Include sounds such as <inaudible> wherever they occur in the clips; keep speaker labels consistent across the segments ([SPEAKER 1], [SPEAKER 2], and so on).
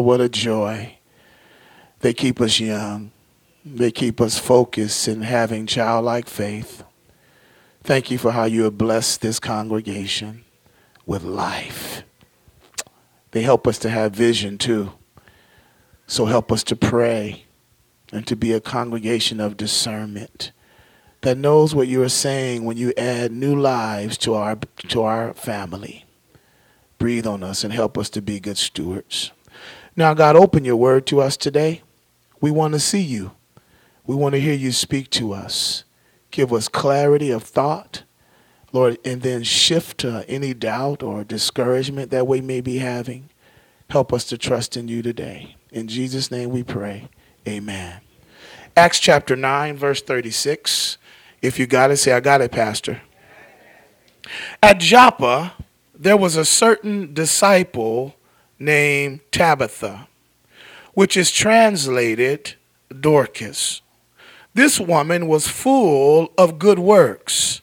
[SPEAKER 1] What a joy. They keep us young. They keep us focused and having childlike faith. Thank you for how you have blessed this congregation with life. They help us to have vision too. So help us to pray and to be a congregation of discernment that knows what you are saying when you add new lives to our to our family. Breathe on us and help us to be good stewards. Now, God, open your word to us today. We want to see you. We want to hear you speak to us. Give us clarity of thought, Lord, and then shift uh, any doubt or discouragement that we may be having. Help us to trust in you today. In Jesus' name we pray. Amen. Acts chapter 9, verse 36. If you got it, say, I got it, Pastor. At Joppa, there was a certain disciple named Tabitha, which is translated Dorcas. This woman was full of good works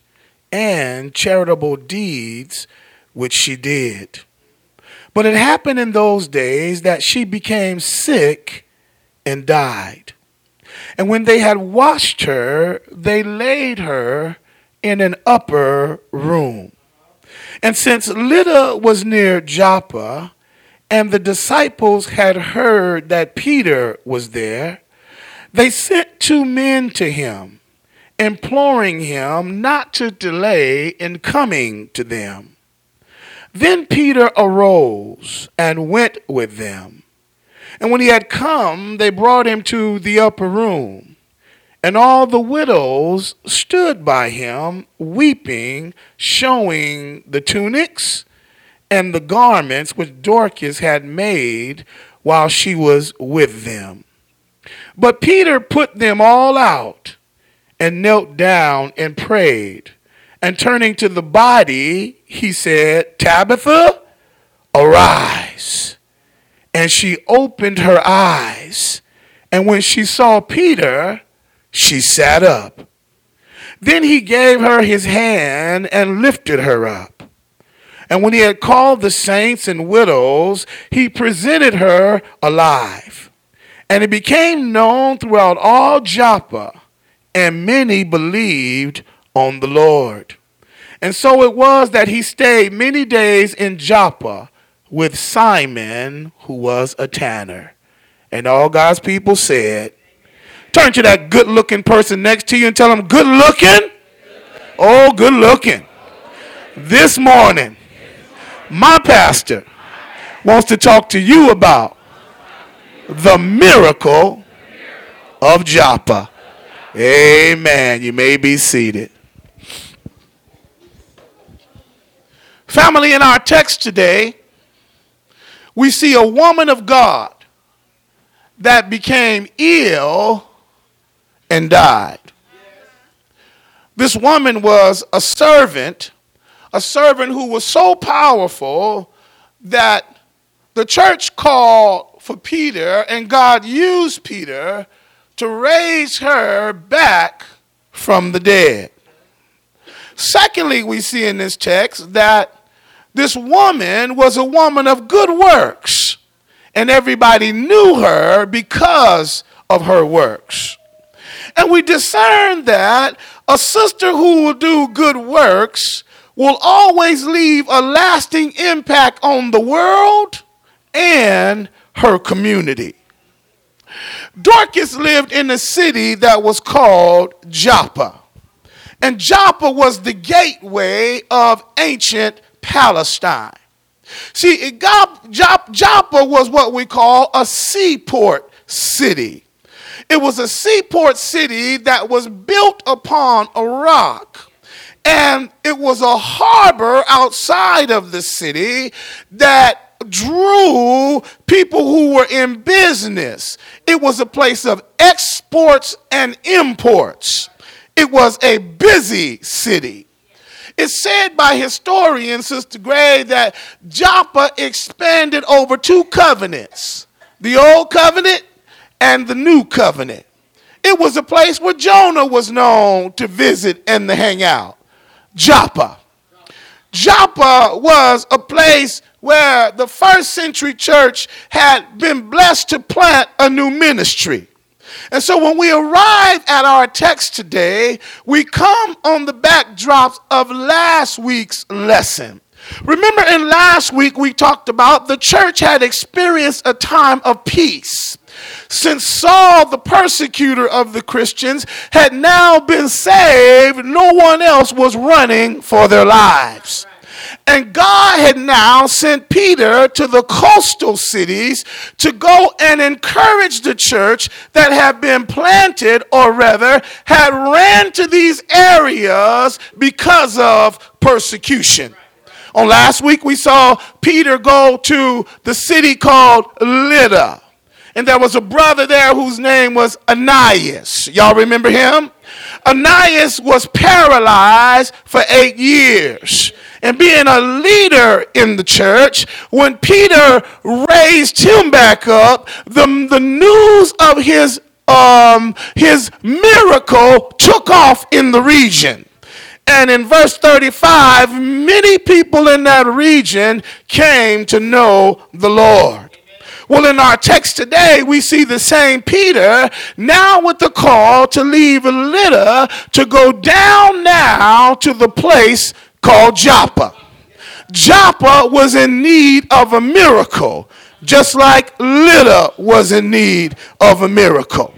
[SPEAKER 1] and charitable deeds which she did. But it happened in those days that she became sick and died. And when they had washed her, they laid her in an upper room. And since Lydda was near Joppa, and the disciples had heard that Peter was there, they sent two men to him, imploring him not to delay in coming to them. Then Peter arose and went with them. And when he had come, they brought him to the upper room. And all the widows stood by him, weeping, showing the tunics and the garments which Dorcas had made while she was with them. But Peter put them all out and knelt down and prayed. And turning to the body, he said, Tabitha, arise. And she opened her eyes. And when she saw Peter, she sat up. Then he gave her his hand and lifted her up. And when he had called the saints and widows, he presented her alive. And it became known throughout all Joppa, and many believed on the Lord. And so it was that he stayed many days in Joppa with Simon, who was a tanner. And all God's people said, Turn to that good looking person next to you and tell them, Good looking? Oh, good looking. This morning, my pastor wants to talk to you about the miracle of Joppa. Amen. You may be seated. Family, in our text today, we see a woman of God that became ill and died. This woman was a servant, a servant who was so powerful that the church called for Peter, and God used Peter to raise her back from the dead. Secondly, we see in this text that this woman was a woman of good works, and everybody knew her because of her works. And we discern that a sister who will do good works will always leave a lasting impact on the world and her community. Dorcas lived in a city that was called Joppa. And Joppa was the gateway of ancient Palestine. See, Joppa was what we call a seaport city. It was a seaport city that was built upon a rock. And it was a harbor outside of the city that drew people who were in business. It was a place of exports and imports. It was a busy city. It's said by historian Sister Gray that Joppa expanded over two covenants the old covenant and the new covenant. It was a place where Jonah was known to visit and to hang out. Joppa. Joppa was a place where the first century church had been blessed to plant a new ministry. And so when we arrive at our text today, we come on the backdrops of last week's lesson. Remember, in last week, we talked about the church had experienced a time of peace. Since Saul, the persecutor of the Christians, had now been saved, no one else was running for their lives. And God had now sent Peter to the coastal cities to go and encourage the church that had been planted, or rather, had ran to these areas because of persecution. On last week, we saw Peter go to the city called Lydda. And there was a brother there whose name was Ananias. Y'all remember him? Ananias was paralyzed for eight years. And being a leader in the church, when Peter raised him back up, the, the news of his, um, his miracle took off in the region. And in verse 35, many people in that region came to know the Lord. Well, in our text today, we see the same Peter now with the call to leave Lydda to go down now to the place called Joppa. Joppa was in need of a miracle, just like Lydda was in need of a miracle.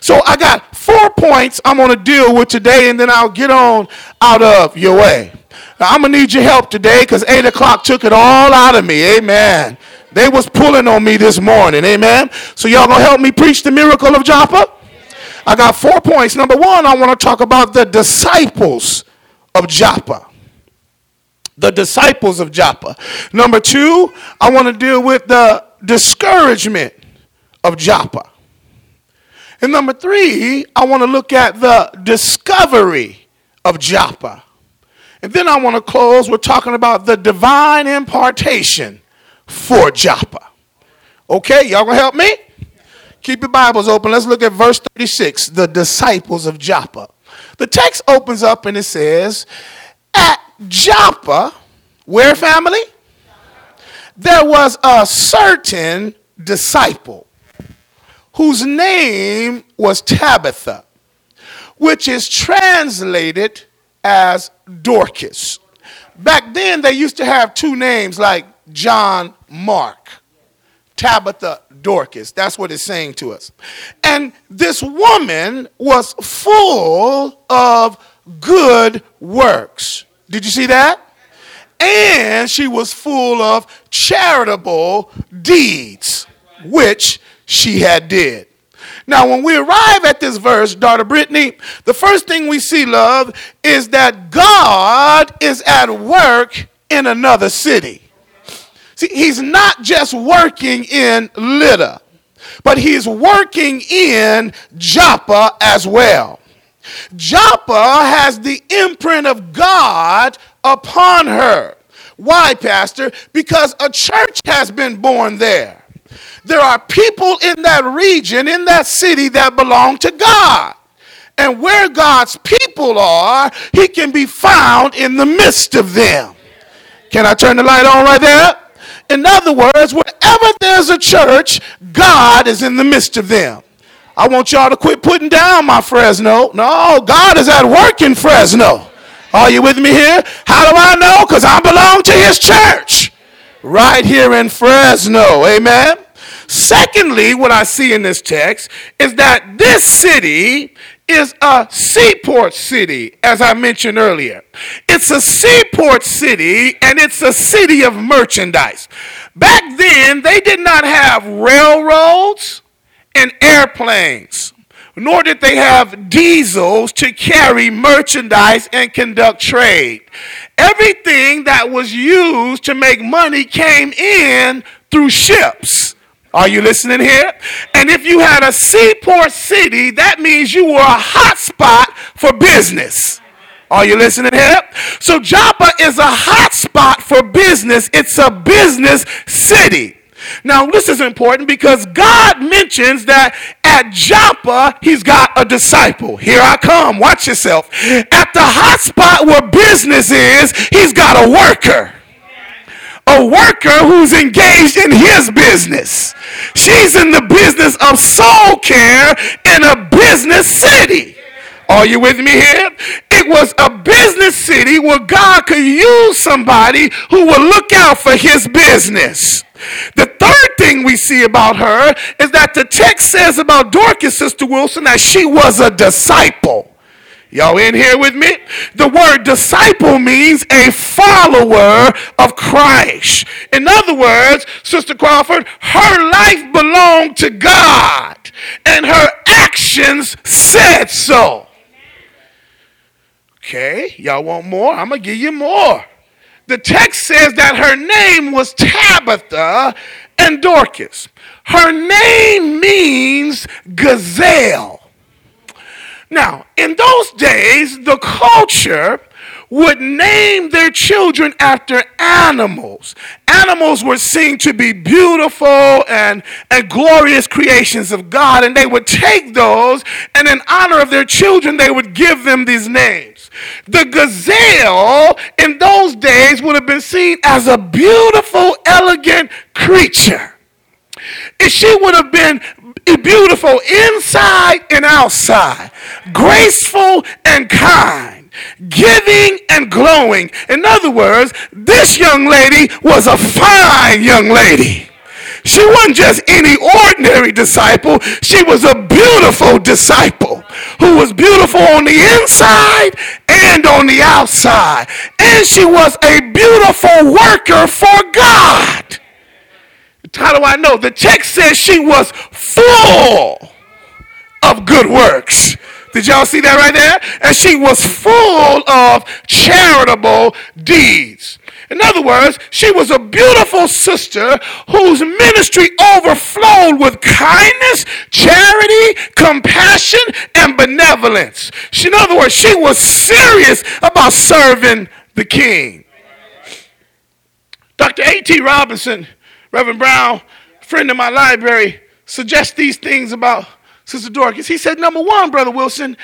[SPEAKER 1] So I got four points I'm going to deal with today, and then I'll get on out of your way. Now, I'm going to need your help today because 8 o'clock took it all out of me. Amen. They was pulling on me this morning. Amen. So y'all to help me preach the miracle of Joppa? I got four points. Number one, I want to talk about the disciples of Joppa. The disciples of Joppa. Number two, I want to deal with the discouragement of Joppa. And number three, I want to look at the discovery of Joppa. And then I want to close with talking about the divine impartation for Joppa. Okay, y'all gonna help me? Keep your Bibles open. Let's look at verse 36, the disciples of Joppa. The text opens up and it says, At Joppa, where family? There was a certain disciple whose name was Tabitha, which is translated as Dorcas. Back then, they used to have two names like John Mark, Tabitha Dorcas. That's what it's saying to us. And this woman was full of good works. Did you see that? And she was full of charitable deeds, which she had did. Now, when we arrive at this verse, daughter Brittany, the first thing we see, love, is that God is at work in another city. See, he's not just working in Lydda, but he's working in Joppa as well. Joppa has the imprint of God upon her. Why, Pastor? Because a church has been born there. There are people in that region, in that city, that belong to God. And where God's people are, He can be found in the midst of them. Can I turn the light on right there? In other words, wherever there's a church, God is in the midst of them. I want y'all to quit putting down my Fresno. No, God is at work in Fresno. Are you with me here? How do I know? Because I belong to his church right here in Fresno. Amen. Secondly, what I see in this text is that this city is a seaport city, as I mentioned earlier. It's a seaport city and it's a city of merchandise. Back then, they did not have railroads and airplanes, nor did they have diesels to carry merchandise and conduct trade. Everything that was used to make money came in through ships. Are you listening here? And if you had a seaport city, that means you were a hot spot for business. Are you listening here? So Joppa is a hot spot for business. It's a business city. Now, this is important because God mentions that at Joppa, he's got a disciple. Here I come. Watch yourself. At the hot spot where business is, he's got a worker. A worker who's engaged in his business. She's in the business of soul care in a business city. Are you with me here? It was a business city where God could use somebody who would look out for his business. The third thing we see about her is that the text says about Dorcas, Sister Wilson, that she was a disciple. Y'all in here with me? The word disciple means a follower of Christ. In other words, Sister Crawford, her life belonged to God and her actions said so. Okay, y'all want more? I'm going to give you more. The text says that her name was Tabitha and Dorcas. Her name means gazelle. Now, in those days, the culture would name their children after animals. Animals were seen to be beautiful and, and glorious creations of God, and they would take those, and in honor of their children, they would give them these names. The gazelle in those days would have been seen as a beautiful, elegant creature. And She would have been beautiful inside and outside, graceful and kind giving and glowing. In other words, this young lady was a fine young lady. She wasn't just any ordinary disciple. She was a beautiful disciple who was beautiful on the inside and on the outside. And she was a beautiful worker for God. How do I know? The text says she was full of good works. Did y'all see that right there? And she was full of charitable deeds. In other words, she was a beautiful sister whose ministry overflowed with kindness, charity, compassion, and benevolence. She, in other words, she was serious about serving the king. Dr. A.T. Robertson, Reverend Brown, friend of my library, suggests these things about Sister Dorcas. He said, number one, Brother Wilson,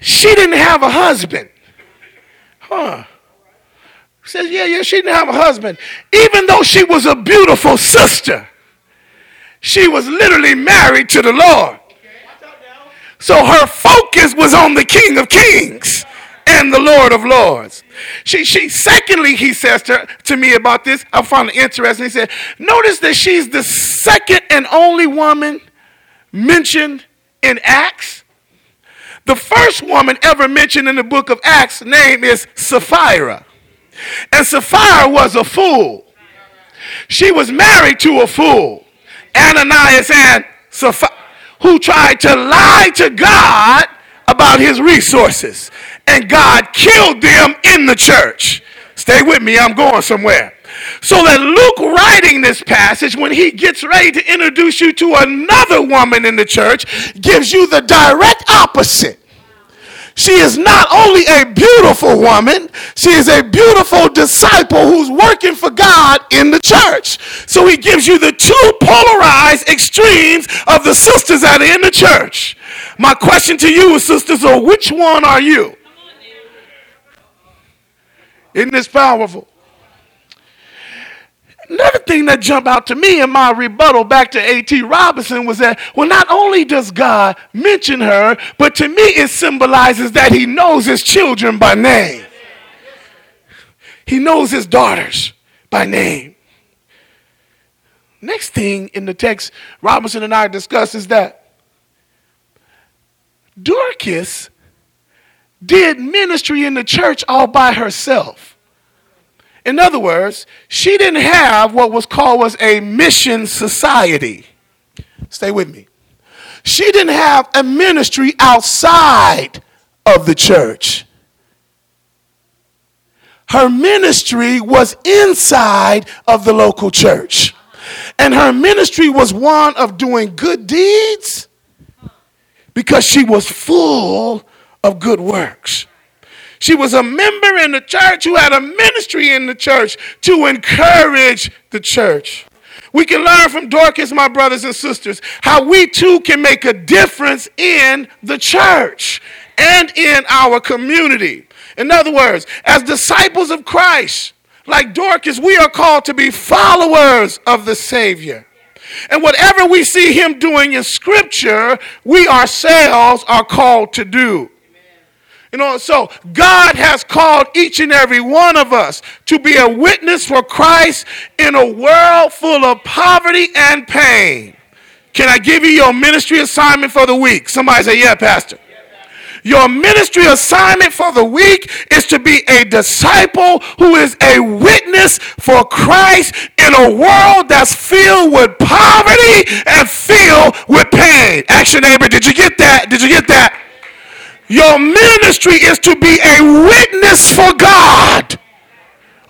[SPEAKER 1] she didn't have a husband. Huh. He says, yeah, yeah, she didn't have a husband. Even though she was a beautiful sister, she was literally married to the Lord. So her focus was on the King of Kings and the Lord of Lords. She, she, secondly, he says to, to me about this, I found it interesting. He said, Notice that she's the second and only woman mentioned in Acts. The first woman ever mentioned in the book of Acts name is Sapphira. And Sapphira was a fool. She was married to a fool, Ananias and Sapphira, who tried to lie to God about his resources. And God killed them in the church. Stay with me, I'm going somewhere. So that Luke writing this passage, when he gets ready to introduce you to another woman in the church, gives you the direct opposite. She is not only a beautiful woman, she is a beautiful disciple who's working for God in the church. So he gives you the two polarized extremes of the sisters that are in the church. My question to you, sisters, are which one are you? Isn't this powerful? Another thing that jumped out to me in my rebuttal back to A.T. Robertson was that, well, not only does God mention her, but to me it symbolizes that he knows his children by name. He knows his daughters by name. Next thing in the text Robertson and I discuss is that Dorcas did ministry in the church all by herself. In other words, she didn't have what was called was a mission society. Stay with me. She didn't have a ministry outside of the church. Her ministry was inside of the local church. And her ministry was one of doing good deeds because she was full of good works. She was a member in the church who had a ministry in the church to encourage the church. We can learn from Dorcas, my brothers and sisters, how we too can make a difference in the church and in our community. In other words, as disciples of Christ, Like Dorcas, we are called to be followers of the Savior. And whatever we see him doing in Scripture, we ourselves are called to do. You know, so God has called each and every one of us to be a witness for Christ in a world full of poverty and pain. Can I give you your ministry assignment for the week? Somebody say, Yeah, Pastor. Your ministry assignment for the week is to be a disciple who is a witness for Christ in a world that's filled with poverty and filled with pain. Action neighbor, did you get that? Did you get that? Your ministry is to be a witness for God.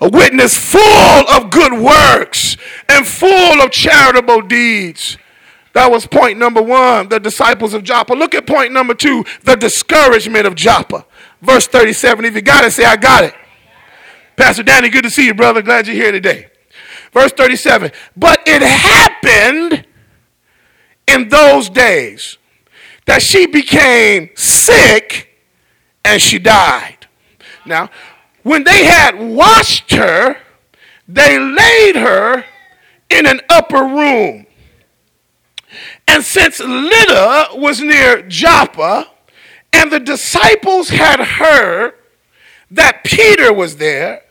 [SPEAKER 1] A witness full of good works and full of charitable deeds. That was point number one, the disciples of Joppa. Look at point number two, the discouragement of Joppa. Verse 37. If you got it, say, I got it. Pastor Danny, good to see you, brother. Glad you're here today. Verse 37. But it happened in those days that she became sick and she died. Now, when they had washed her, they laid her in an upper room. And since Lydda was near Joppa, and the disciples had heard that Peter was there,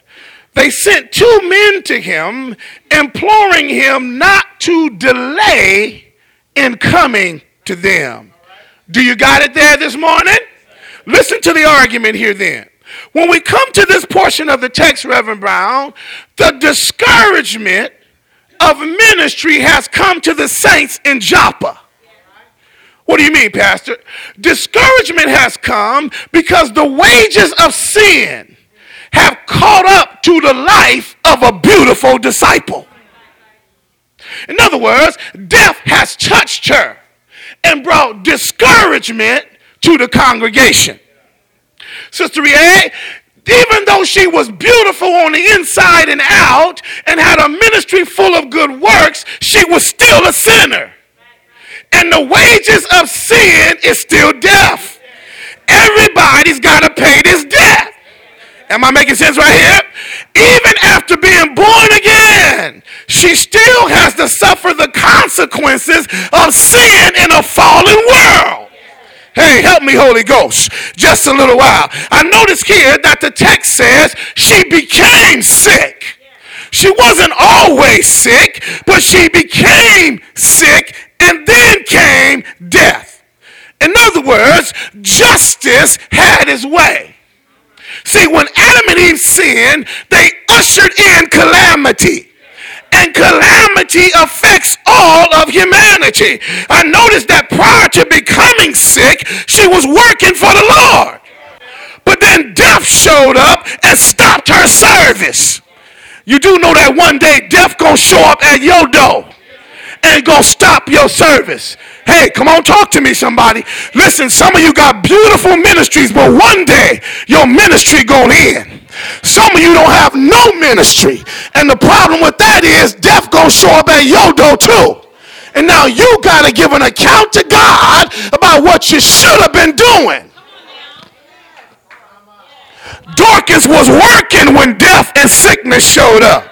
[SPEAKER 1] they sent two men to him, imploring him not to delay in coming to them. Do you got it there this morning? Listen to the argument here then. When we come to this portion of the text, Reverend Brown, the discouragement of ministry has come to the saints in Joppa. What do you mean, Pastor? Discouragement has come because the wages of sin have caught up to the life of a beautiful disciple. In other words, death has touched her and brought discouragement to the congregation. Sister Rie, even though she was beautiful on the inside and out and had a ministry full of good works, she was still a sinner. And the wages of sin is still death. Everybody's got to pay this debt. Am I making sense right here? Even after being born again, she still has to suffer the consequences of sin in a fallen world. Hey, help me, Holy Ghost, just a little while. I notice here that the text says she became sick. She wasn't always sick, but she became sick and then came death. In other words, justice had its way. See, when Adam and Eve sinned, they ushered in calamity. And calamity affects all of humanity. I noticed that prior to becoming sick, she was working for the Lord. But then death showed up and stopped her service. You do know that one day death gonna show up at your door and gonna stop your service. Hey, come on, talk to me, somebody. Listen, some of you got beautiful ministries, but one day your ministry going in. Some of you don't have no ministry. And the problem with that is death gonna show up at your door too. And now you gotta give an account to God about what you should have been doing. Dorcas was working when death and sickness showed up.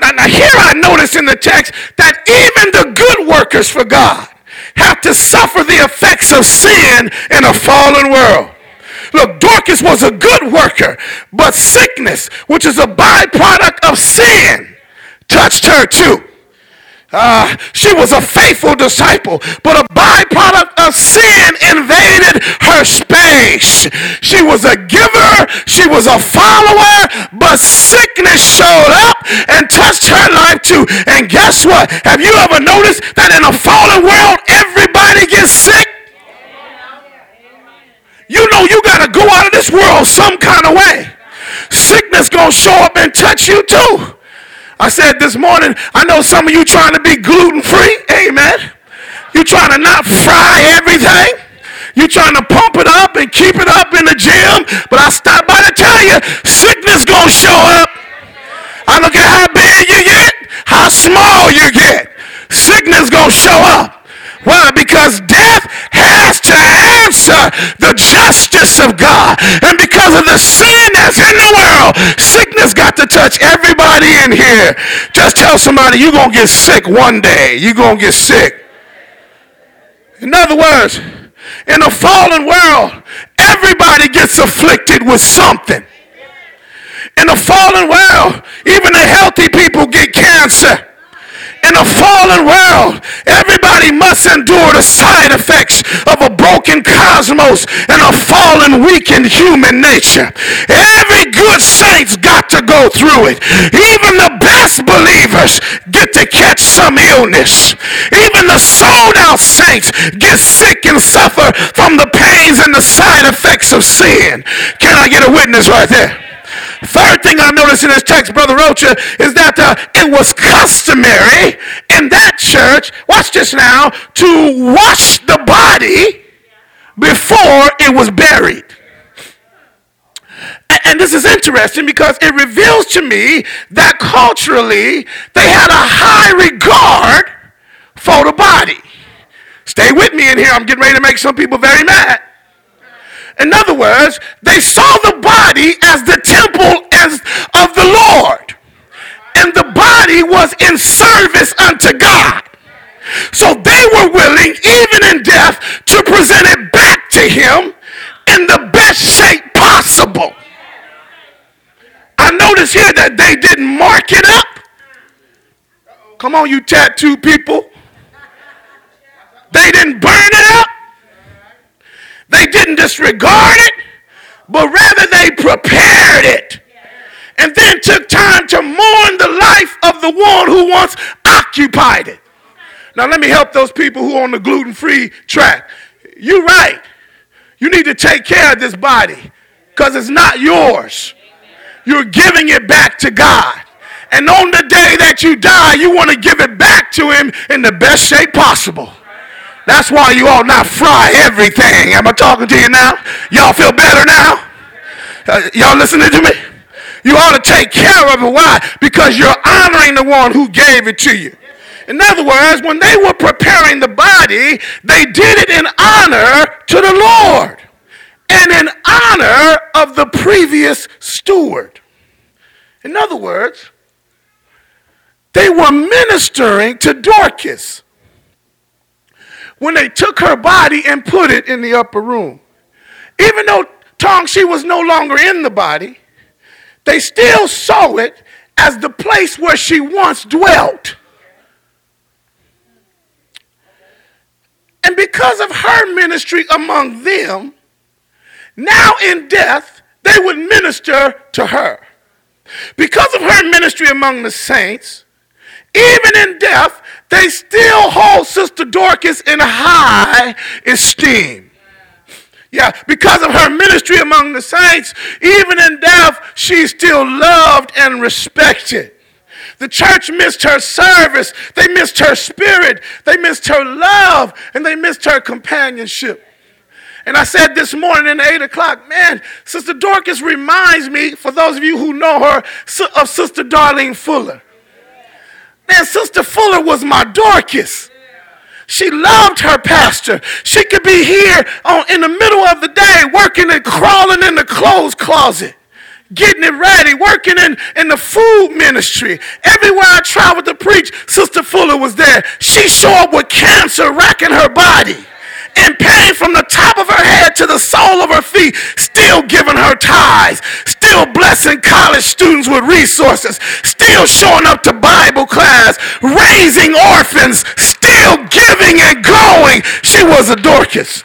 [SPEAKER 1] Now, now here I notice in the text that even the good workers for God have to suffer the effects of sin in a fallen world. Look, Dorcas was a good worker, but sickness, which is a byproduct of sin, touched her too. Uh, she was a faithful disciple, but a byproduct of sin invaded her space. She was a giver, she was a follower, but sickness showed up and touched her life too. And guess what? Have you ever noticed that in a fallen world, everybody gets sick? You know you got to go out of this world some kind of way. Sickness going to show up and touch you too. I said this morning, I know some of you trying to be gluten free. Amen. You trying to not fry everything. You trying to pump it up and keep it up in the gym. But I stop by to tell you, sickness gonna show up. I look at how big you get, how small you get. Sickness gonna show up. Why? Because death has to answer the justice of God. And because of the sin that's in the world, sickness got to touch everybody in here. Just tell somebody you're going to get sick one day. You're going to get sick. In other words, in a fallen world, everybody gets afflicted with something. In a fallen world, even the healthy people get cancer in a fallen world, everybody must endure the side effects of a broken cosmos and a fallen, weakened human nature. Every good saint's got to go through it. Even the best believers get to catch some illness. Even the sold out saints get sick and suffer from the pains and the side effects of sin. Can I get a witness right there? Third thing I noticed in this text, Brother Rocha, is that uh, it was customary in that church, watch this now, to wash the body before it was buried. And this is interesting because it reveals to me that culturally they had a high regard for the body. Stay with me in here. I'm getting ready to make some people very mad. In other words, they saw the body as the temple as of the Lord. And the body was in service unto God. So they were willing, even in death, to present it back to him in the best shape possible. I notice here that they didn't mark it up. Come on, you tattoo people. They didn't burn. They didn't disregard it, but rather they prepared it. And then took time to mourn the life of the one who once occupied it. Now, let me help those people who are on the gluten free track. You're right. You need to take care of this body because it's not yours. You're giving it back to God. And on the day that you die, you want to give it back to Him in the best shape possible. That's why you ought not fry everything. Am I talking to you now? Y'all feel better now? Uh, y'all listening to me? You ought to take care of it. Why? Because you're honoring the one who gave it to you. In other words, when they were preparing the body, they did it in honor to the Lord and in honor of the previous steward. In other words, they were ministering to Dorcas when they took her body and put it in the upper room. Even though Tong, she was no longer in the body, they still saw it as the place where she once dwelt. And because of her ministry among them, now in death, they would minister to her. Because of her ministry among the saints, even in death, they still hold Sister Dorcas in high esteem. Yeah, because of her ministry among the saints, even in death, she's still loved and respected. The church missed her service, they missed her spirit, they missed her love, and they missed her companionship. And I said this morning at 8 o'clock, man, Sister Dorcas reminds me, for those of you who know her, of Sister Darlene Fuller. Man, Sister Fuller was my Dorcas. She loved her pastor. She could be here on, in the middle of the day working and crawling in the clothes closet, getting it ready, working in, in the food ministry. Everywhere I traveled to preach, Sister Fuller was there. She showed up with cancer racking her body in pain from the top of her head to the sole of her feet, still giving her tithes, still blessing college students with resources, still showing up to Bible class, raising orphans, still giving and going. She was a Dorcas.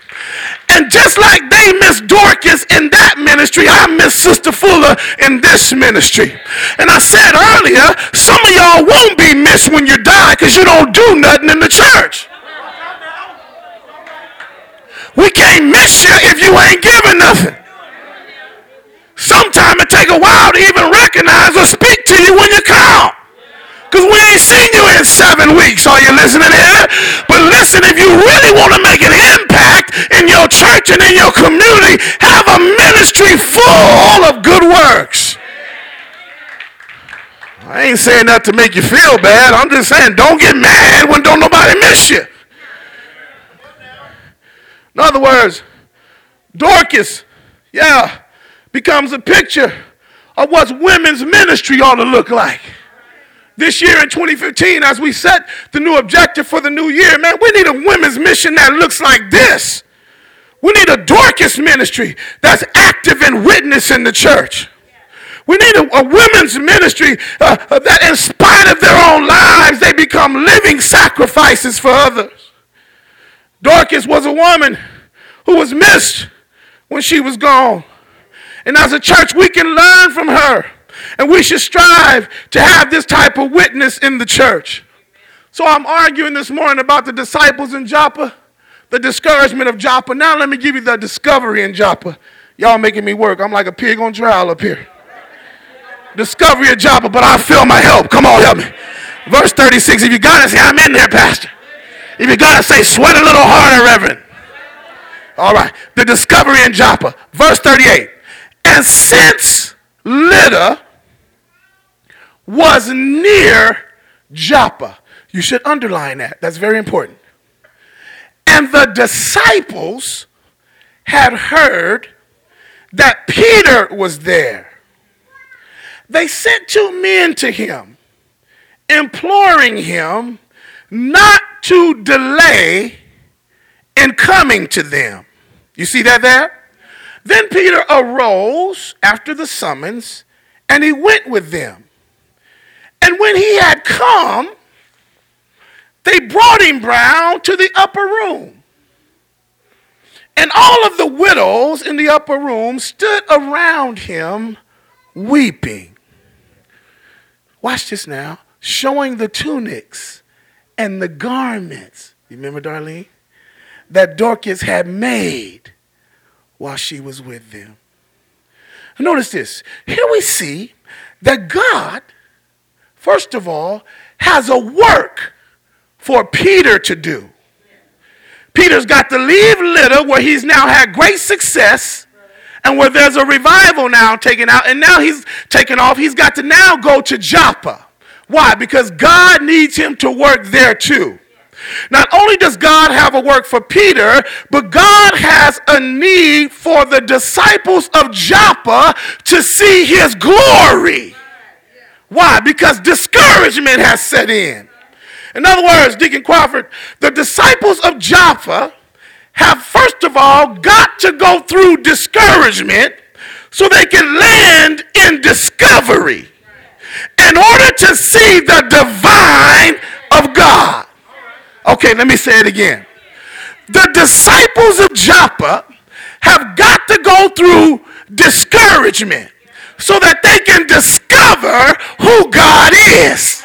[SPEAKER 1] And just like they miss Dorcas in that ministry, I miss Sister Fuller in this ministry. And I said earlier, some of y'all won't be missed when you die because you don't do nothing in the church. We can't miss you if you ain't giving nothing. Sometimes it take a while to even recognize or speak to you when you come. Because we ain't seen you in seven weeks. Are you listening here? But listen, if you really want to make an impact in your church and in your community, have a ministry full of good works. I ain't saying that to make you feel bad. I'm just saying don't get mad when don't nobody miss you. In other words, Dorcas, yeah, becomes a picture of what women's ministry ought to look like. This year in 2015, as we set the new objective for the new year, man, we need a women's mission that looks like this. We need a Dorcas ministry that's active and witness in the church. We need a, a women's ministry uh, uh, that, in spite of their own lives, they become living sacrifices for others. Dorcas was a woman who was missed when she was gone. And as a church, we can learn from her. And we should strive to have this type of witness in the church. So I'm arguing this morning about the disciples in Joppa, the discouragement of Joppa. Now let me give you the discovery in Joppa. Y'all making me work. I'm like a pig on trial up here. Discovery of Joppa, but I feel my help. Come on, help me. Verse 36. If you got it, say, I'm in there, Pastor. If you got to say, sweat a little harder, Reverend. All right. The discovery in Joppa. Verse 38. And since Lydda was near Joppa, you should underline that. That's very important. And the disciples had heard that Peter was there. They sent two men to him, imploring him not to delay in coming to them. You see that there? Then Peter arose after the summons and he went with them. And when he had come, they brought him round to the upper room. And all of the widows in the upper room stood around him weeping. Watch this now, showing the tunics and the garments. You remember, Darlene? That Dorcas had made while she was with them. Notice this. Here we see that God, first of all, has a work for Peter to do. Peter's got to leave Lydda, where he's now had great success, and where there's a revival now taken out, and now he's taken off. He's got to now go to Joppa. Why? Because God needs him to work there too. Not only does God have a work for Peter, but God has a need for the disciples of Joppa to see his glory. Why? Because discouragement has set in. In other words, Deacon Crawford, the disciples of Joppa have first of all got to go through discouragement so they can land in discovery in order to see the divine of God. Okay, let me say it again. The disciples of Joppa have got to go through discouragement so that they can discover who God is.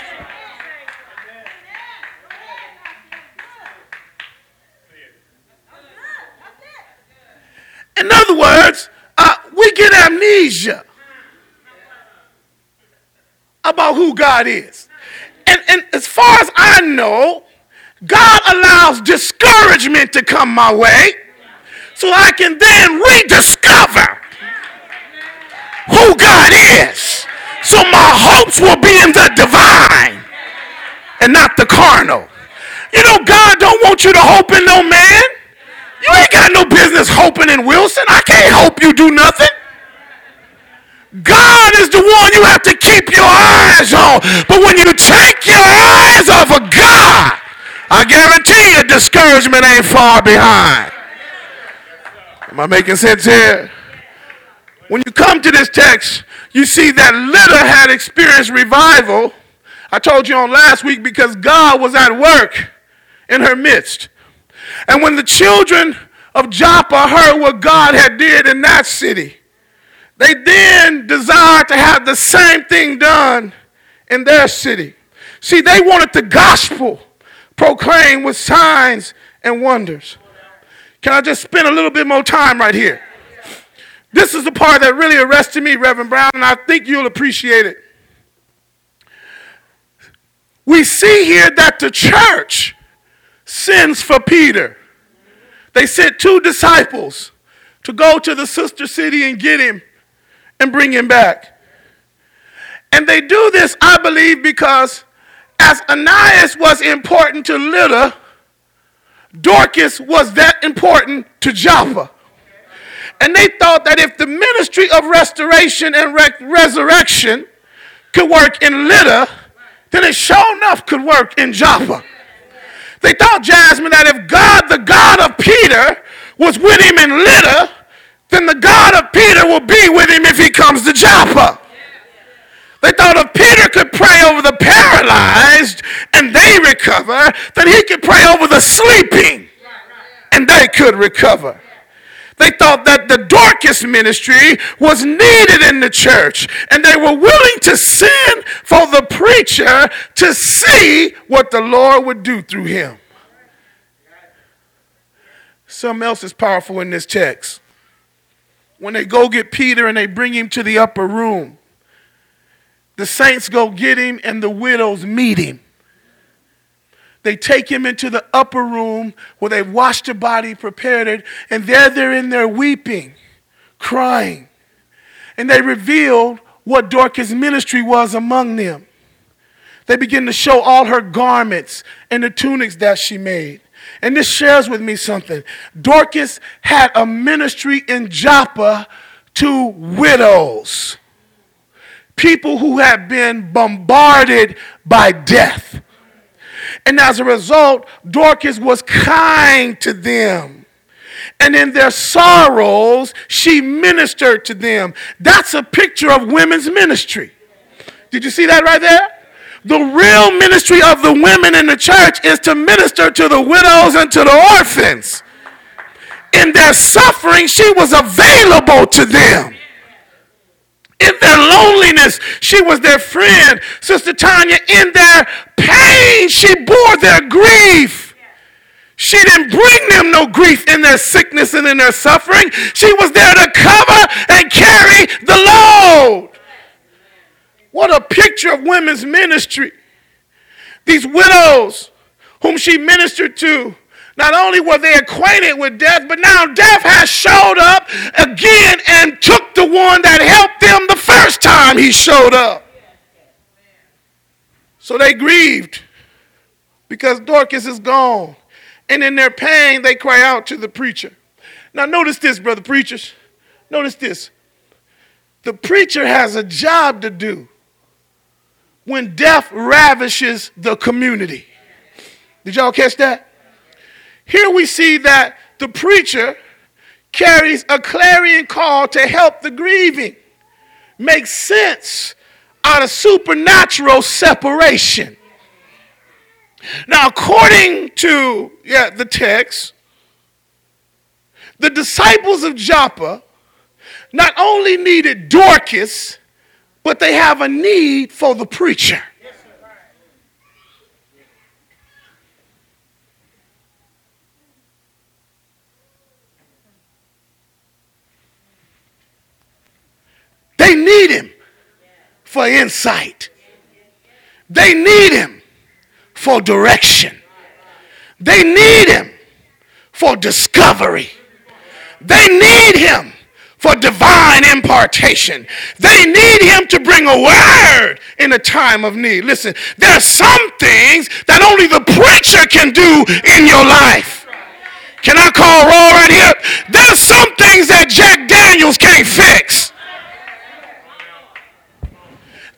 [SPEAKER 1] In other words, uh, we get amnesia about who God is. And, and as far as I know, God allows discouragement to come my way so I can then rediscover who God is. So my hopes will be in the divine and not the carnal. You know, God don't want you to hope in no man. You ain't got no business hoping in Wilson. I can't hope you do nothing. God is the one you have to keep your eyes on. But when you take your eyes off of God, I guarantee you discouragement ain't far behind. Am I making sense here? When you come to this text, you see that Lydda had experienced revival. I told you on last week because God was at work in her midst. And when the children of Joppa heard what God had did in that city, they then desired to have the same thing done in their city. See, they wanted the gospel proclaimed with signs and wonders. Can I just spend a little bit more time right here? This is the part that really arrested me, Reverend Brown, and I think you'll appreciate it. We see here that the church sends for Peter. They sent two disciples to go to the sister city and get him and bring him back. And they do this, I believe, because as Ananias was important to Lydda, Dorcas was that important to Joppa. And they thought that if the ministry of restoration and re- resurrection could work in Lydda, then it sure enough could work in Joppa. They thought, Jasmine, that if God, the God of Peter, was with him in Lydda, then the God of Peter will be with him if he comes to Joppa. They thought if Peter could pray over the paralyzed and they recover, then he could pray over the sleeping and they could recover. They thought that the Dorcas ministry was needed in the church, and they were willing to send for the preacher to see what the Lord would do through him. Something else is powerful in this text. When they go get Peter and they bring him to the upper room, the saints go get him and the widows meet him. They take him into the upper room where they've washed the body, prepared it, and there they're in there weeping, crying. And they revealed what Dorcas' ministry was among them. They begin to show all her garments and the tunics that she made. And this shares with me something. Dorcas had a ministry in Joppa to widows, people who had been bombarded by death. And as a result, Dorcas was kind to them. And in their sorrows, she ministered to them. That's a picture of women's ministry. Did you see that right there? The real ministry of the women in the church is to minister to the widows and to the orphans. In their suffering, she was available to them. In their loneliness, she was their friend. Sister Tanya, in their pain, she bore their grief. She didn't bring them no grief in their sickness and in their suffering. She was there to cover and carry the load. What a picture of women's ministry. These widows whom she ministered to, not only were they acquainted with death, but now death has showed up again and took the one that helped them the first time he showed up. So they grieved because Dorcas is gone. And in their pain, they cry out to the preacher. Now, notice this, brother preachers. Notice this. The preacher has a job to do when death ravishes the community. Did y'all catch that? Here we see that the preacher carries a clarion call to help the grieving. Makes sense out of supernatural separation. Now, according to yeah, the text, the disciples of Joppa not only needed Dorcas, but they have a need for the preacher. They need him for insight. They need him for direction. They need him for discovery. They need him for divine impartation. They need him to bring a word in a time of need. Listen, there are some things that only the preacher can do in your life. Can I call roll right here? There's some things that Jack Daniels can't fix.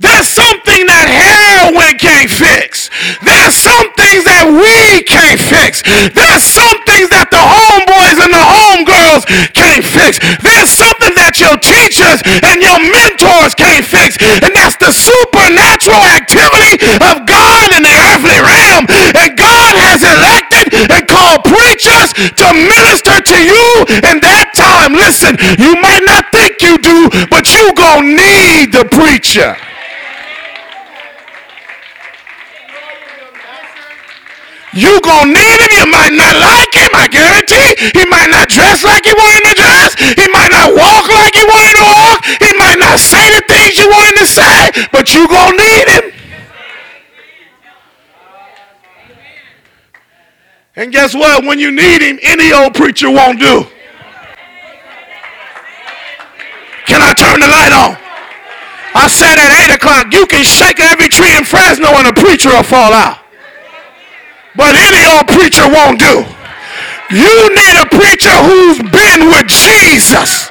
[SPEAKER 1] There's something that heroin can't fix. There's some things that we can't fix. There's some things that the homeboys and the homegirls can't fix. There's something that your teachers and your mentors can't fix. And that's the supernatural activity of God in the earthly realm. And God has elected and called preachers to minister to you in that time. Listen, you might not think you do, but you gonna need the preacher. You gonna need him. You might not like him. I guarantee. He might not dress like you wanted to dress. He might not walk like you wanted to walk. He might not say the things you wanted to say. But you gonna need him. And guess what? When you need him, any old preacher won't do. Can I turn the light on? I said at 8 o'clock, you can shake every tree in Fresno and a preacher will fall out. But any old preacher won't do. You need a preacher who's been with Jesus.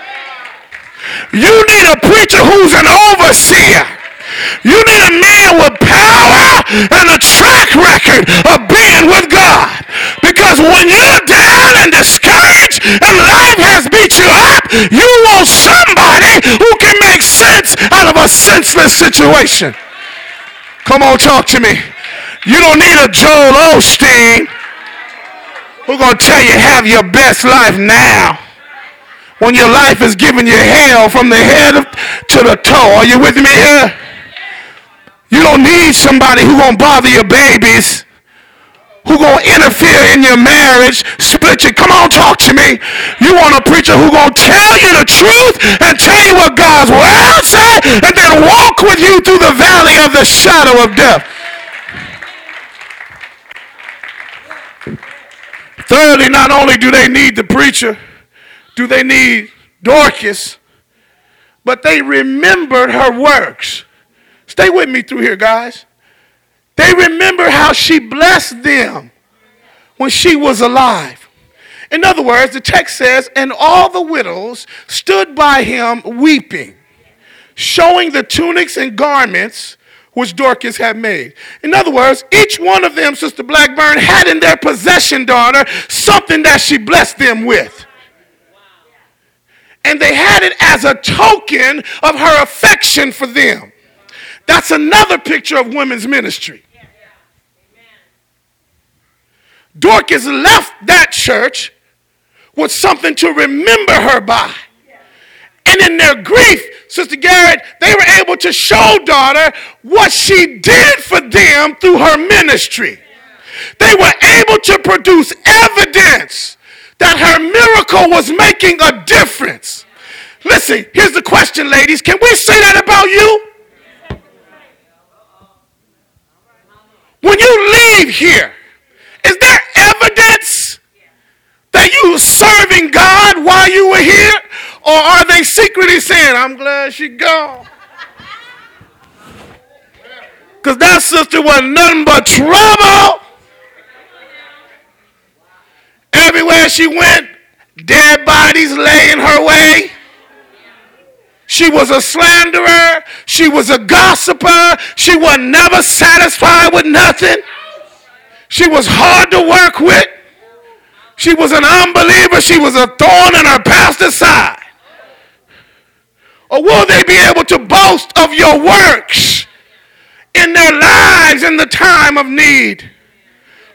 [SPEAKER 1] You need a preacher who's an overseer. You need a man with power and a track record of being with God. Because when you're down and discouraged and life has beat you up, you want somebody who can make sense out of a senseless situation. Come on, talk to me. You don't need a Joel Osteen who's going to tell you have your best life now when your life is giving you hell from the head to the toe. Are you with me here? You don't need somebody who gonna bother your babies, who gonna interfere in your marriage, split you. Come on, talk to me. You want a preacher who gonna tell you the truth and tell you what God's word said, and then walk with you through the valley of the shadow of death. Thirdly, not only do they need the preacher, do they need Dorcas, but they remembered her works. Stay with me through here, guys. They remember how she blessed them when she was alive. In other words, the text says, and all the widows stood by him weeping, showing the tunics and garments which Dorcas had made. In other words, each one of them, Sister Blackburn, had in their possession, daughter, something that she blessed them with. And they had it as a token of her affection for them. That's another picture of women's ministry. Dorcas left that church with something to remember her by. And in their grief, Sister Garrett, they were able to show daughter what she did for them through her ministry. They were able to produce evidence that her miracle was making a difference. Listen, here's the question, ladies. Can we say that about you? When you leave here, is there evidence that you were serving God while you were here? Or are they secretly saying, I'm glad she gone? Because that sister was nothing but trouble. Everywhere she went, dead bodies lay in her way. She was a slanderer. She was a gossiper. She was never satisfied with nothing. She was hard to work with. She was an unbeliever. She was a thorn in her pastor's side. Or will they be able to boast of your works in their lives in the time of need?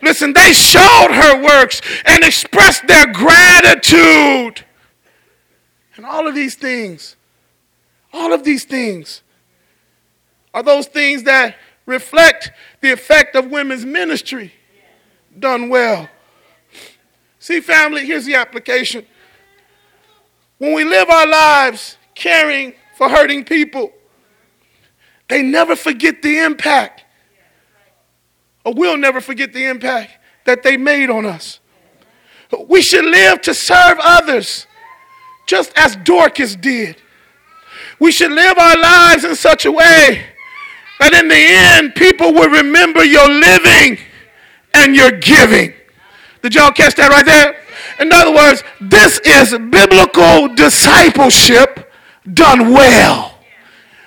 [SPEAKER 1] Listen, they showed her works and expressed their gratitude. And all of these things all of these things are those things that reflect the effect of women's ministry done well. See, family, here's the application. When we live our lives caring for hurting people, they never forget the impact, or we'll never forget the impact that they made on us. We should live to serve others, just as Dorcas did. We should live our lives in such a way that in the end, people will remember your living and your giving. Did y'all catch that right there? In other words, this is biblical discipleship done well.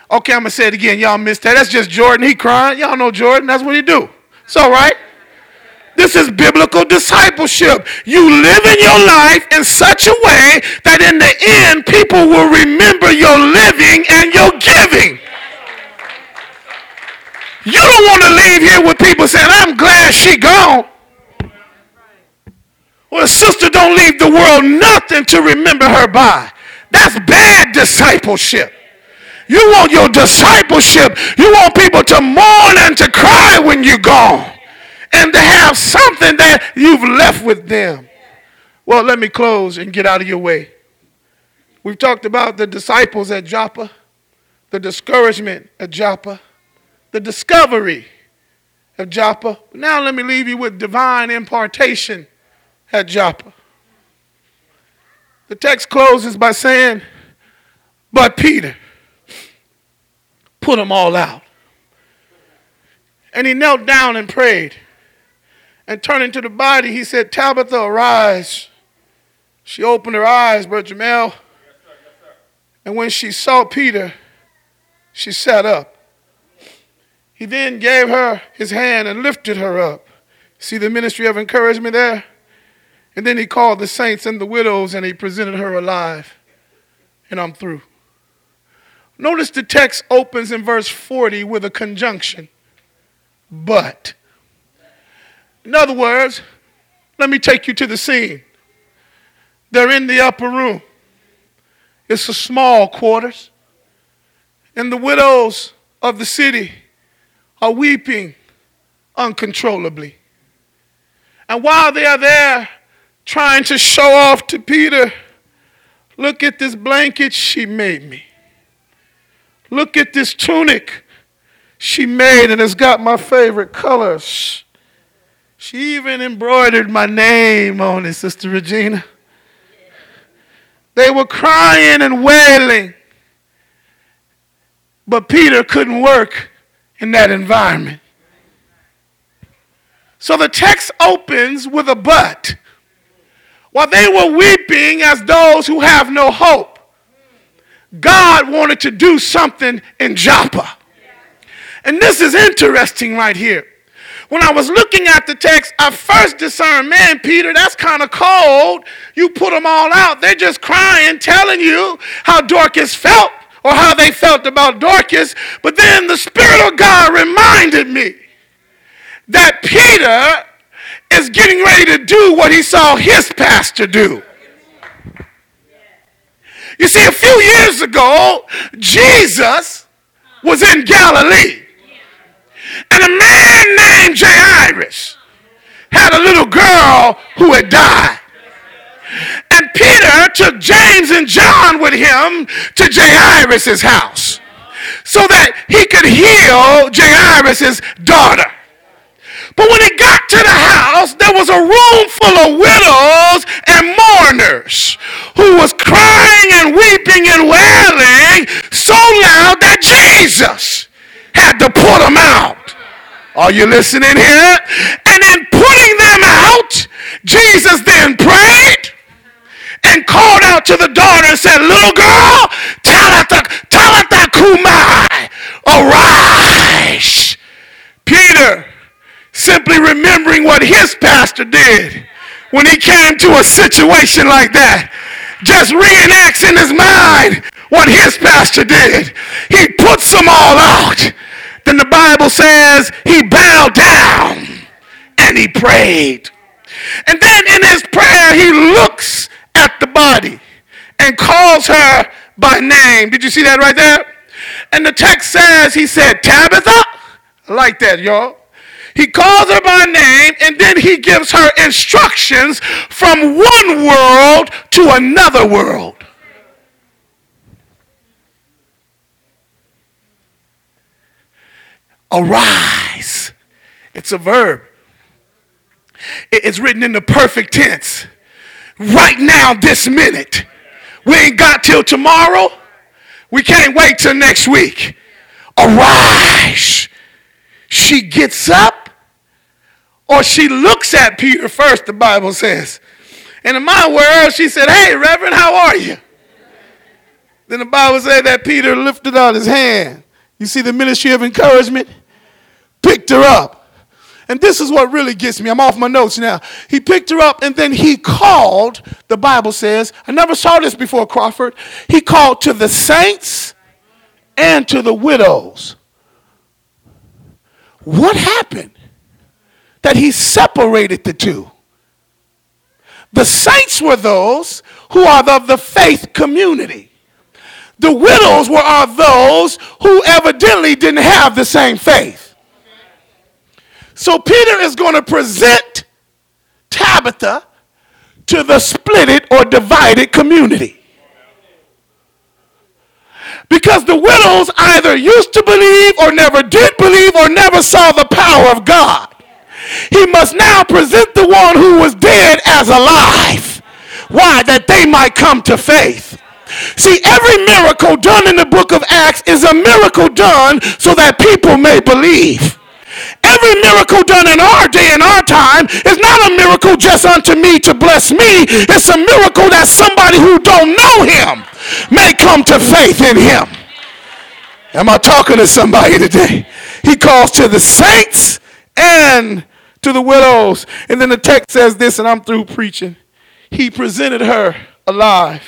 [SPEAKER 1] Okay, I'm to say it again. Y'all missed that. That's just Jordan. He crying. Y'all know Jordan. That's what he do. It's all right. This is biblical discipleship. You live in your life in such a way that in the end, people will remember your living and your giving. You don't want to leave here with people saying, I'm glad she gone. Well, sister don't leave the world nothing to remember her by. That's bad discipleship. You want your discipleship. You want people to mourn and to cry when you're gone and to have something that you've left with them. Well, let me close and get out of your way. We've talked about the disciples at Joppa, the discouragement at Joppa, the discovery of Joppa. Now let me leave you with divine impartation at Joppa. The text closes by saying, But Peter put them all out. And he knelt down and prayed. And turning to the body, he said, Tabitha, arise. She opened her eyes, Brother Jamel. And when she saw Peter, she sat up. He then gave her his hand and lifted her up. See the ministry of encouragement there? And then he called the saints and the widows and he presented her alive. And I'm through. Notice the text opens in verse 40 with a conjunction. But. In other words, let me take you to the scene. They're in the upper room. It's a small quarters. And the widows of the city are weeping uncontrollably. And while they are there trying to show off to Peter, look at this blanket she made me. Look at this tunic she made, and it's got my favorite colors. She even embroidered my name on it, Sister Regina. They were crying and wailing. But Peter couldn't work in that environment. So the text opens with a but. While they were weeping as those who have no hope, God wanted to do something in Joppa. And this is interesting right here. When I was looking at the text, I first discerned, man, Peter, that's kind of cold. You put them all out. They're just crying, telling you how Dorcas felt or how they felt about Dorcas. But then the Spirit of God reminded me that Peter is getting ready to do what he saw his pastor do. You see, a few years ago, Jesus was in Galilee. And a man named Jairus had a little girl who had died. And Peter took James and John with him to Jairus' house so that he could heal Jairus' daughter. But when he got to the house, there was a room full of widows and mourners who was crying and weeping and wailing so loud that Jesus had to put them out. Are you listening here? And in putting them out, Jesus then prayed and called out to the daughter and said, Little girl, Talitha, Talitha cumi, arise. Peter simply remembering what his pastor did when he came to a situation like that. Just reenacts in his mind what his pastor did. He puts them all out. Then the Bible says he bowed down and he prayed. And then in his prayer, he looks at the body and calls her by name. Did you see that right there? And the text says he said, Tabitha. I like that, y'all. He calls her by name and then he gives her instructions from one world to another world. Arise. It's a verb. It's written in the perfect tense. Right now, this minute. We ain't got till tomorrow. We can't wait till next week. Arise. She gets up or she looks at Peter first, the Bible says. And in my world, she said, Hey, Reverend, how are you? Then the Bible said that Peter lifted out his hand. You see the ministry of encouragement? Picked her up. And this is what really gets me. I'm off my notes now. He picked her up and then he called, the Bible says, I never saw this before, Crawford. He called to the saints and to the widows. What happened? That he separated the two. The saints were those who are of the faith community. The widows were of those who evidently didn't have the same faith. So Peter is going to present Tabitha to the splitted or divided community. Because the widows either used to believe or never did believe or never saw the power of God he must now present the one who was dead as alive. Why? That they might come to faith. See, every miracle done in the book of Acts is a miracle done so that people may believe. Every miracle done in our day and our time is not a miracle just unto me to bless me. It's a miracle that somebody who don't know him may come to faith in him. Am I talking to somebody today? He calls to the saints and to the widows. And then the text says this, and I'm through preaching. He presented her alive.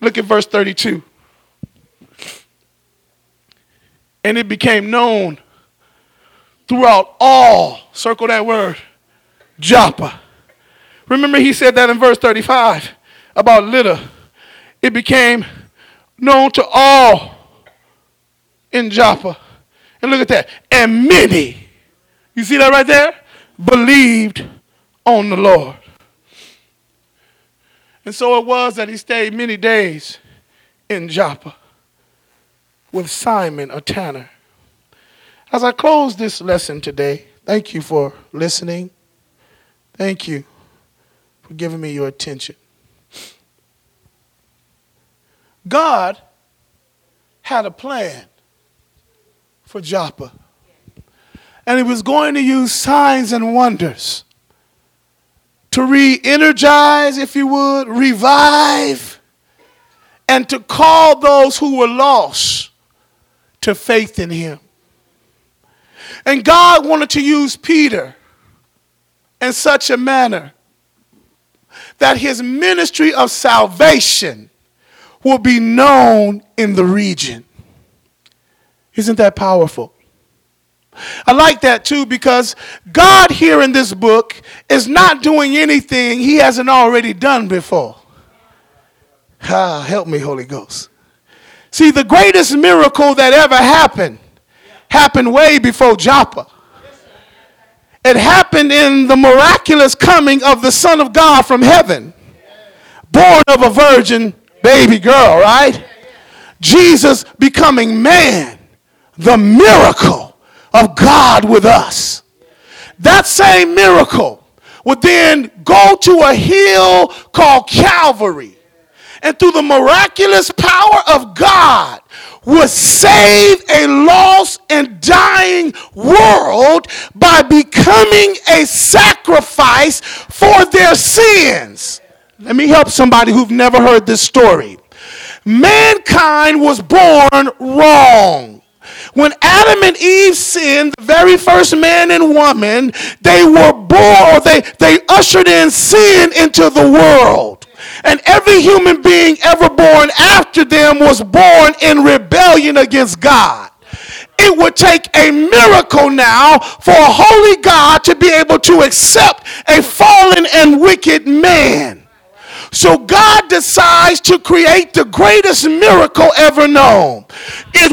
[SPEAKER 1] Look at verse 32. And it became known throughout all, circle that word, Joppa. Remember, he said that in verse 35 about Lydda. It became known to all in Joppa. And look at that. And many, you see that right there? Believed on the Lord. And so it was that he stayed many days in Joppa with Simon, a tanner. As I close this lesson today, thank you for listening. Thank you for giving me your attention. God had a plan for Joppa. And he was going to use signs and wonders to re energize, if you would, revive, and to call those who were lost to faith in him. And God wanted to use Peter in such a manner that his ministry of salvation will be known in the region. Isn't that powerful? I like that too because God here in this book is not doing anything he hasn't already done before. Ah, help me, Holy Ghost. See, the greatest miracle that ever happened happened way before Joppa. It happened in the miraculous coming of the Son of God from heaven, born of a virgin baby girl, right? Jesus becoming man, the miracle of God with us. That same miracle would then go to a hill called Calvary. And through the miraculous power of God, would save a lost and dying world by becoming a sacrifice for their sins. Let me help somebody who've never heard this story. Mankind was born wrong. When Adam and Eve sinned, the very first man and woman, they were born, they, they ushered in sin into the world. And every human being ever born after them was born in rebellion against God it would take a miracle now for a holy God to be able to accept a fallen and wicked man. So God decides to create the greatest miracle ever known,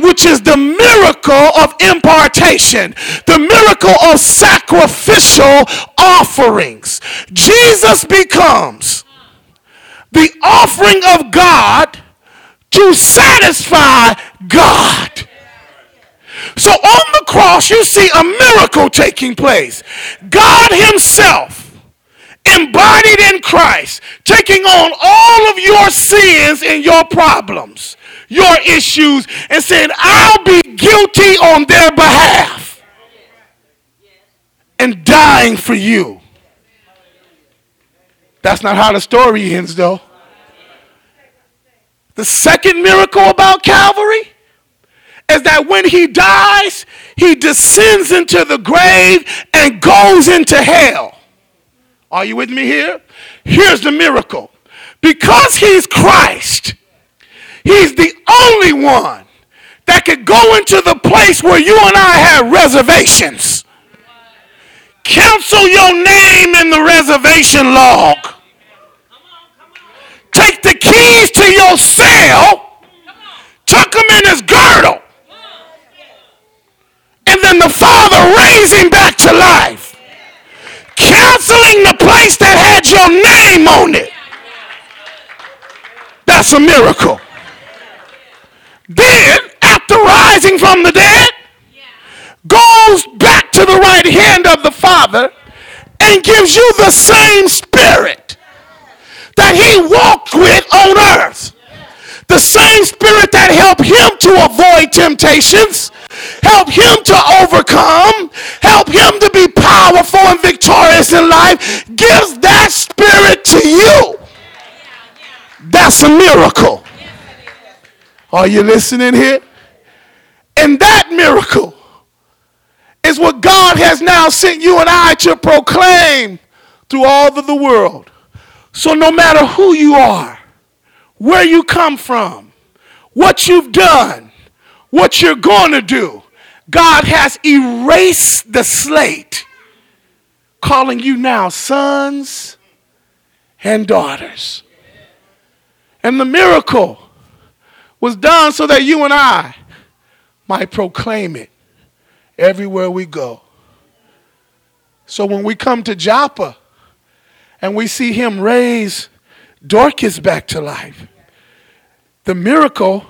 [SPEAKER 1] which is the miracle of impartation, the miracle of sacrificial offerings. Jesus becomes the offering of God to satisfy God. So on the cross, you see a miracle taking place. God Himself embodied in Christ, taking on all of your sins and your problems, your issues, and saying, I'll be guilty on their behalf and dying for you. That's not how the story ends, though. The second miracle about Calvary is that when he dies, he descends into the grave and goes into hell. Are you with me here? Here's the miracle. Because he's Christ, he's the only one that could go into the place where you and I have reservations. Cancel your name in the reservation log. Take the keys to your cell, tuck them in his girdle, and then the Father raise him back to life canceling the place that had your name on it. That's a miracle. Then, after rising from the dead, goes back to the right hand of the Father and gives you the same spirit that he walked with on earth. The same spirit that helped him to avoid temptations help him to overcome, help him to be powerful and victorious in life, gives that spirit to you. That's a miracle. Are you listening here? And that miracle is what God has now sent you and I to proclaim through all of the world. So no matter who you are, where you come from, what you've done, what you're going to do, God has erased the slate, calling you now sons and daughters. And the miracle was done so that you and I might proclaim it everywhere we go. So when we come to Joppa and we see him raise Dorcas back to life, the miracle,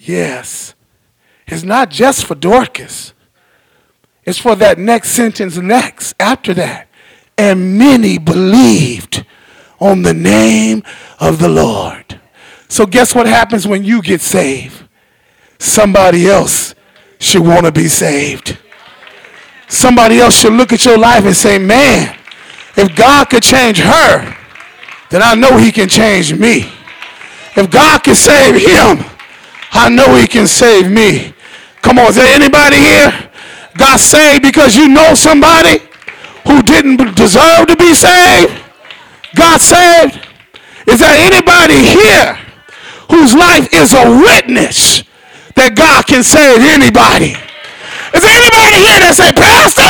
[SPEAKER 1] yes, is not just for Dorcas. It's for that next sentence next after that. And many believed on the name of the Lord. So guess what happens when you get saved? Somebody else should want to be saved. Somebody else should look at your life and say, man, if God could change her, then I know he can change me. If God can save him, I know he can save me. Come on, is there anybody here got saved because you know somebody who didn't deserve to be saved? God saved? Is there anybody here whose life is a witness that God can save anybody? Is there anybody here that say, Pastor,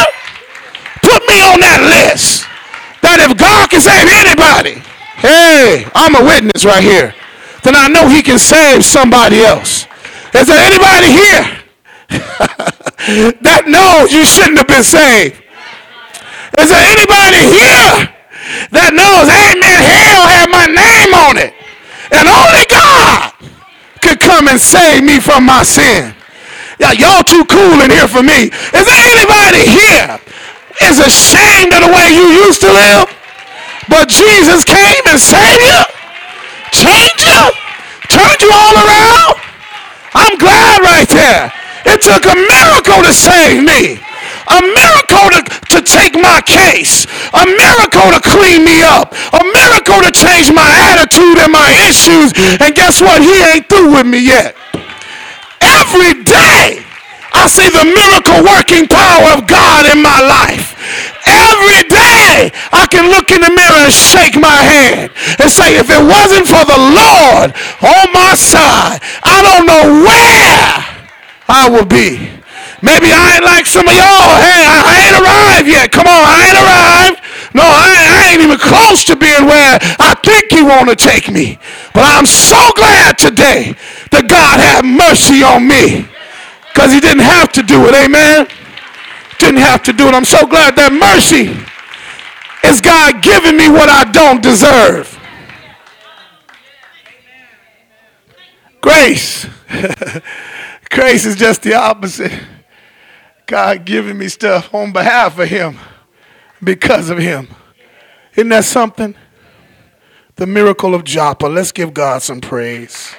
[SPEAKER 1] put me on that list that if God can save anybody, hey, I'm a witness right here, then I know he can save somebody else. Is there anybody here <laughs> that knows you shouldn't have been saved? Is there anybody here that knows, amen, hell had my name on it. And only God could come and save me from my sin. Yeah, y'all too cool in here for me. Is there anybody here is ashamed of the way you used to live? But Jesus came and saved you, changed you, turned you all around. I'm glad right there. It took a miracle to save me a miracle to, to take my case, a miracle to clean me up, a miracle to change my attitude and my issues. And guess what? He ain't through with me yet. Every day, I see the miracle working power of God in my life. Every day I can look in the mirror and shake my hand and say, if it wasn't for the Lord on my side, I don't know where I would be. Maybe I ain't like some of y'all. Hey, I, I ain't arrived yet. Come on, I ain't arrived. No, I, I ain't even close to being where I think he want to take me. But I'm so glad today that God had mercy on me because he didn't have to do it. Amen. Didn't have to do it. I'm so glad that mercy is God giving me what I don't deserve. Grace. <laughs> Grace is just the opposite. God giving me stuff on behalf of him because of him. Isn't that something? The miracle of Joppa. Let's give God some praise.